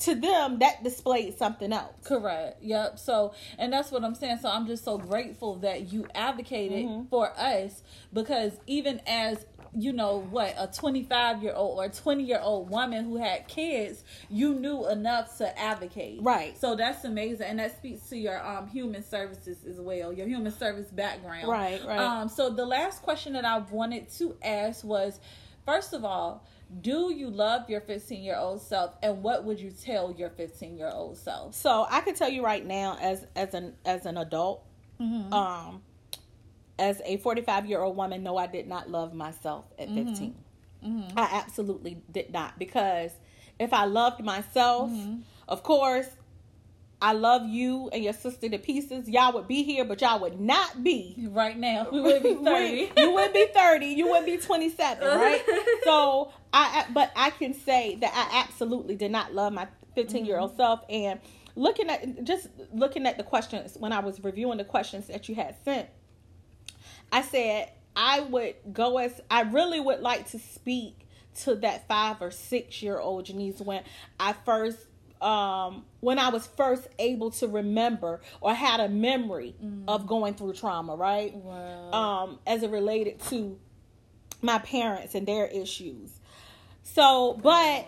to them that displayed something else. Correct. Yep. So and that's what i'm saying. So i'm just so grateful that you advocated mm-hmm. for us because even as you know what a 25 year old or 20 year old woman who had kids you knew enough to advocate. Right. So that's amazing. And that speaks to your um human services as well your human service background. Right right. Um so the last question that i wanted to ask was first of all do you love your 15 year old self and what would you tell your 15 year old self so i can tell you right now as as an as an adult mm-hmm. um as a 45 year old woman no i did not love myself at mm-hmm. 15 mm-hmm. i absolutely did not because if i loved myself mm-hmm. of course I love you and your sister to pieces. Y'all would be here, but y'all would not be right now. We would be thirty. you would be thirty. You would be twenty seven, right? so I, but I can say that I absolutely did not love my fifteen year old mm-hmm. self. And looking at just looking at the questions when I was reviewing the questions that you had sent, I said I would go as I really would like to speak to that five or six year old Jenise when I first um, when I was first able to remember or had a memory mm. of going through trauma, right? Wow. Um, as it related to my parents and their issues. So, but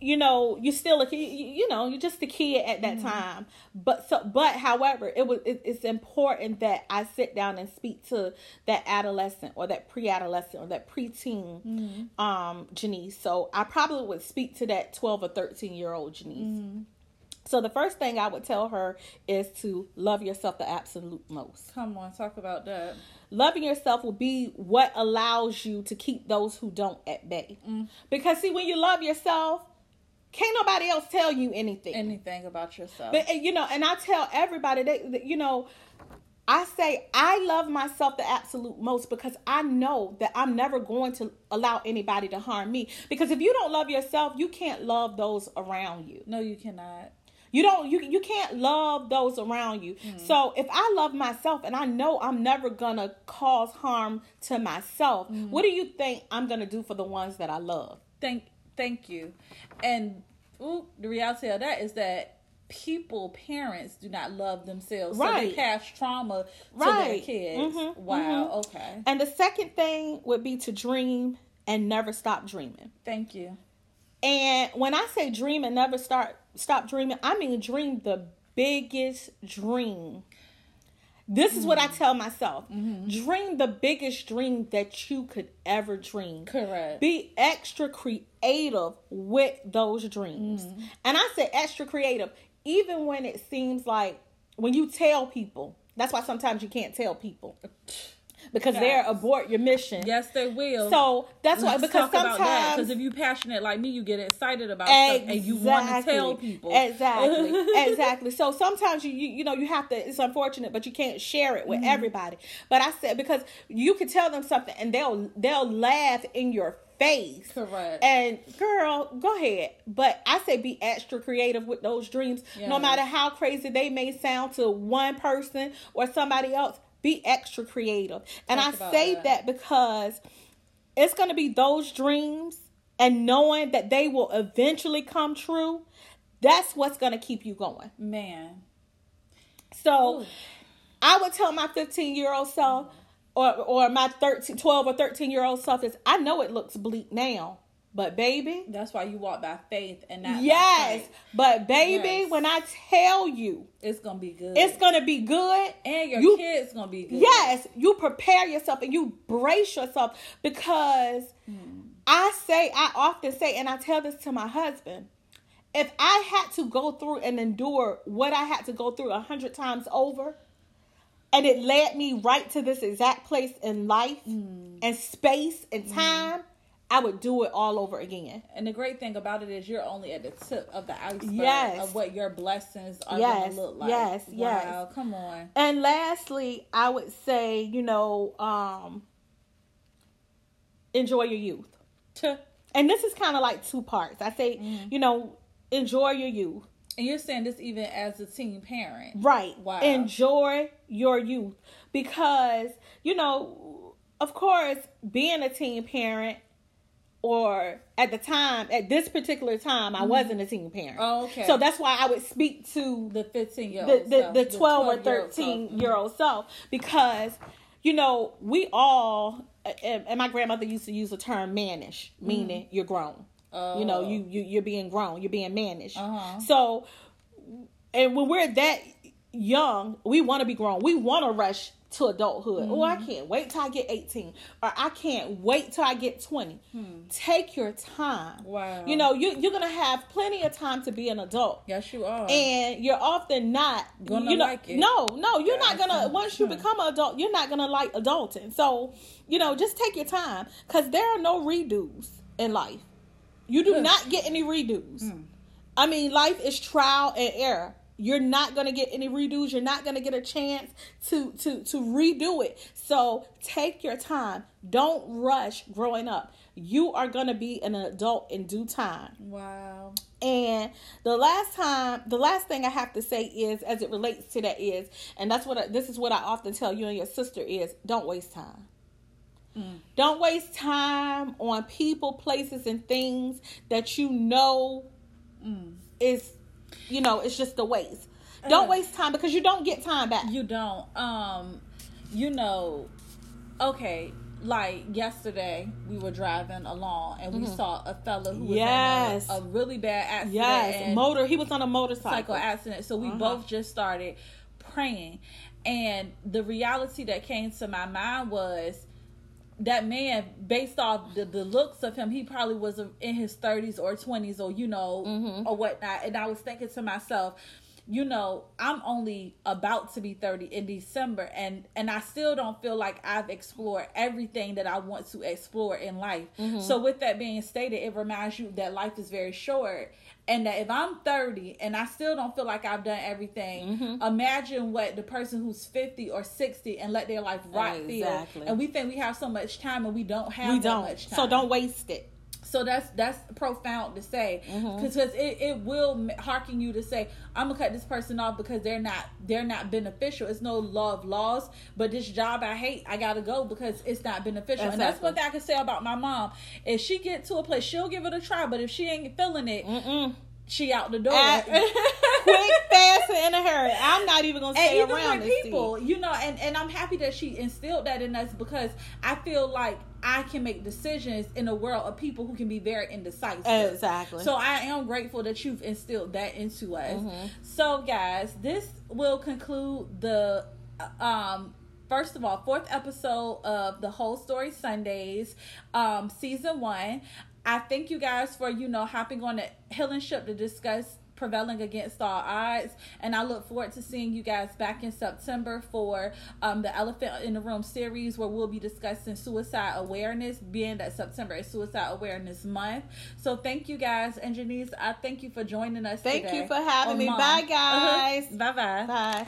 you know, you're still a kid, you know, you're just a kid at that mm-hmm. time. But so, but however, it was it, it's important that I sit down and speak to that adolescent or that pre-adolescent or that preteen mm-hmm. um Jenise. So I probably would speak to that 12 or 13 year old Jenise. Mm-hmm. So the first thing I would tell her is to love yourself the absolute most. Come on, talk about that. Loving yourself will be what allows you to keep those who don't at bay. Mm. Because see, when you love yourself, can't nobody else tell you anything. Anything about yourself. But you know, and I tell everybody that you know, I say I love myself the absolute most because I know that I'm never going to allow anybody to harm me. Because if you don't love yourself, you can't love those around you. No, you cannot. You don't you you can't love those around you. Mm. So if I love myself and I know I'm never gonna cause harm to myself, mm. what do you think I'm gonna do for the ones that I love? Thank thank you. And ooh, the reality of that is that people, parents, do not love themselves, right. so they pass trauma to their kids. Mm-hmm. Wow. Mm-hmm. Okay. And the second thing would be to dream and never stop dreaming. Thank you. And when I say dream and never start stop dreaming. I mean, dream the biggest dream. This mm-hmm. is what I mm. tell myself. Mm-hmm. Dream the biggest dream that you could ever dream. Correct. Be extra creative with those dreams. Mm-hmm. And I say extra creative, even when it seems like when you tell people, that's why sometimes you can't tell people. because yes. they'll abort your mission. Yes, they will. So that's Let's why because sometimes because if you're passionate like me, you get excited about exactly. stuff and you want to tell people exactly, exactly. So sometimes you, you you know you have to. It's unfortunate, but you can't share it with mm-hmm. everybody. But I said because you can tell them something and they'll they'll laugh in your face. Correct. And girl, go ahead. But I say be extra creative with those dreams. Yes. No matter how crazy they may sound to one person or somebody else, be extra creative. And Talk I say that. that because it's going to be those dreams and knowing that they will eventually come true. That's what's going to keep you going. Man. So Ooh. I would tell my 15 year old self or, or my 13, 12 or 13 year old self is I know it looks bleak now. But baby, that's why you walk by faith and not yes. But baby, yes. when I tell you, it's gonna be good. It's gonna be good, and your you, kids gonna be good. Yes, you prepare yourself and you brace yourself because hmm. I say, I often say, and I tell this to my husband. If I had to go through and endure what I had to go through a hundred times over, and it led me right to this exact place in life mm. and space and hmm. time. Mm I would do it all over again. And the great thing about it is you're only at the tip of the iceberg yes. of what your blessings are yes. going to look like. Yes, wow, yes. Come on. And lastly, I would say, you know, um, enjoy your youth. and this is kind of like two parts. I say, mm. you know, enjoy your youth. And you're saying this even as a teen parent. Right. Wow. Enjoy your youth. Because, you know, of course, being a teen parent, or at the time, at this particular time, I mm-hmm. wasn't a teen parent. Oh, okay. So that's why I would speak to the 15 year old, the, the, the, 12, or 13 year old self because, you know, we all, and my grandmother used to use the term mannish, meaning mm-hmm. you're grown. Oh. You know, you, you, you're being grown, you're being mannish. Uh-huh. So, and when we're that young, we want to be grown. We want to rush to adulthood. Mm-hmm. Oh, I can't wait till I get 18. Or I can't wait till I get 20. Hmm. Take your time. Wow. You know, you, you're going to have plenty of time to be an adult. Yes, you are. And you're often not going to you know, like it. No, no, you're not going to, once you hmm. become an adult, you're not going to like adulting. So, you know, just take your time because there are no redos in life. You do not get any redos. Hmm. I mean, life is trial and error you're not going to get any redos. You're not going to get a chance to to to redo it. So take your time. Don't rush growing up. You are going to be an adult in due time. Wow. And the last time the last thing i have to say is as it relates to that is and that's what I, this is what i often tell you and your sister is don't waste time. Mm. Don't waste time on people, places, and things that you know mm. is you know, it's just a waste. Don't uh, waste time because you don't get time back. You don't. Um, you know, okay, like yesterday we were driving along and we Mhm. saw a fella who was Yes. in a, a really bad accident. Yes, motor. He was on a motorcycle. cycle accident. So we Uh-huh. both just started praying. And the reality that came to my mind was that man, based off the, the looks of him, he probably was in his 30s or 20s or, you know, Mhm. or whatnot. And I was thinking to myself, you know, I'm only about to be 30 in December and and I still don't feel like I've explored everything that I want to explore in life. Mm-hmm. So with that being stated, it reminds you that life is very short and that if I'm 30 and I still don't feel like I've done everything, Mm-hmm. imagine what the person who's 50 or 60 and let their life rot Exactly. feel. And we think we have so much time and we don't have we don't. much time. So don't waste it. So that's that's profound to say Mhm. because it, it will harken you to say I'm gonna cut this person off because they're not they're not beneficial. It's no love laws, but this job I hate I gotta go because it's not beneficial. And that's Exactly. one thing I can say about my mom. If she get to a place, she'll give it a try, but if she ain't feeling it, Mm-mm. She out the door. Quick, fast, and in a hurry. I'm not even gonna and stay even around this people, you know, and, and I'm happy that she instilled that in us because I feel like I can make decisions in a world of people who can be very indecisive. Exactly. So I am grateful that you've instilled that into us. Mhm. So guys, this will conclude the um first of all fourth episode of the whole story Sundays um season 1. I thank you guys for you know hopping on the healing ship to discuss prevailing against all odds and i look forward to seeing you guys back in september for um, the elephant in the room series where we'll be discussing suicide awareness being that september is suicide awareness month so thank you guys and jenise i thank you for joining us Thank you for having me. Mom. Bye, Uh-huh. guys. bye bye Bye.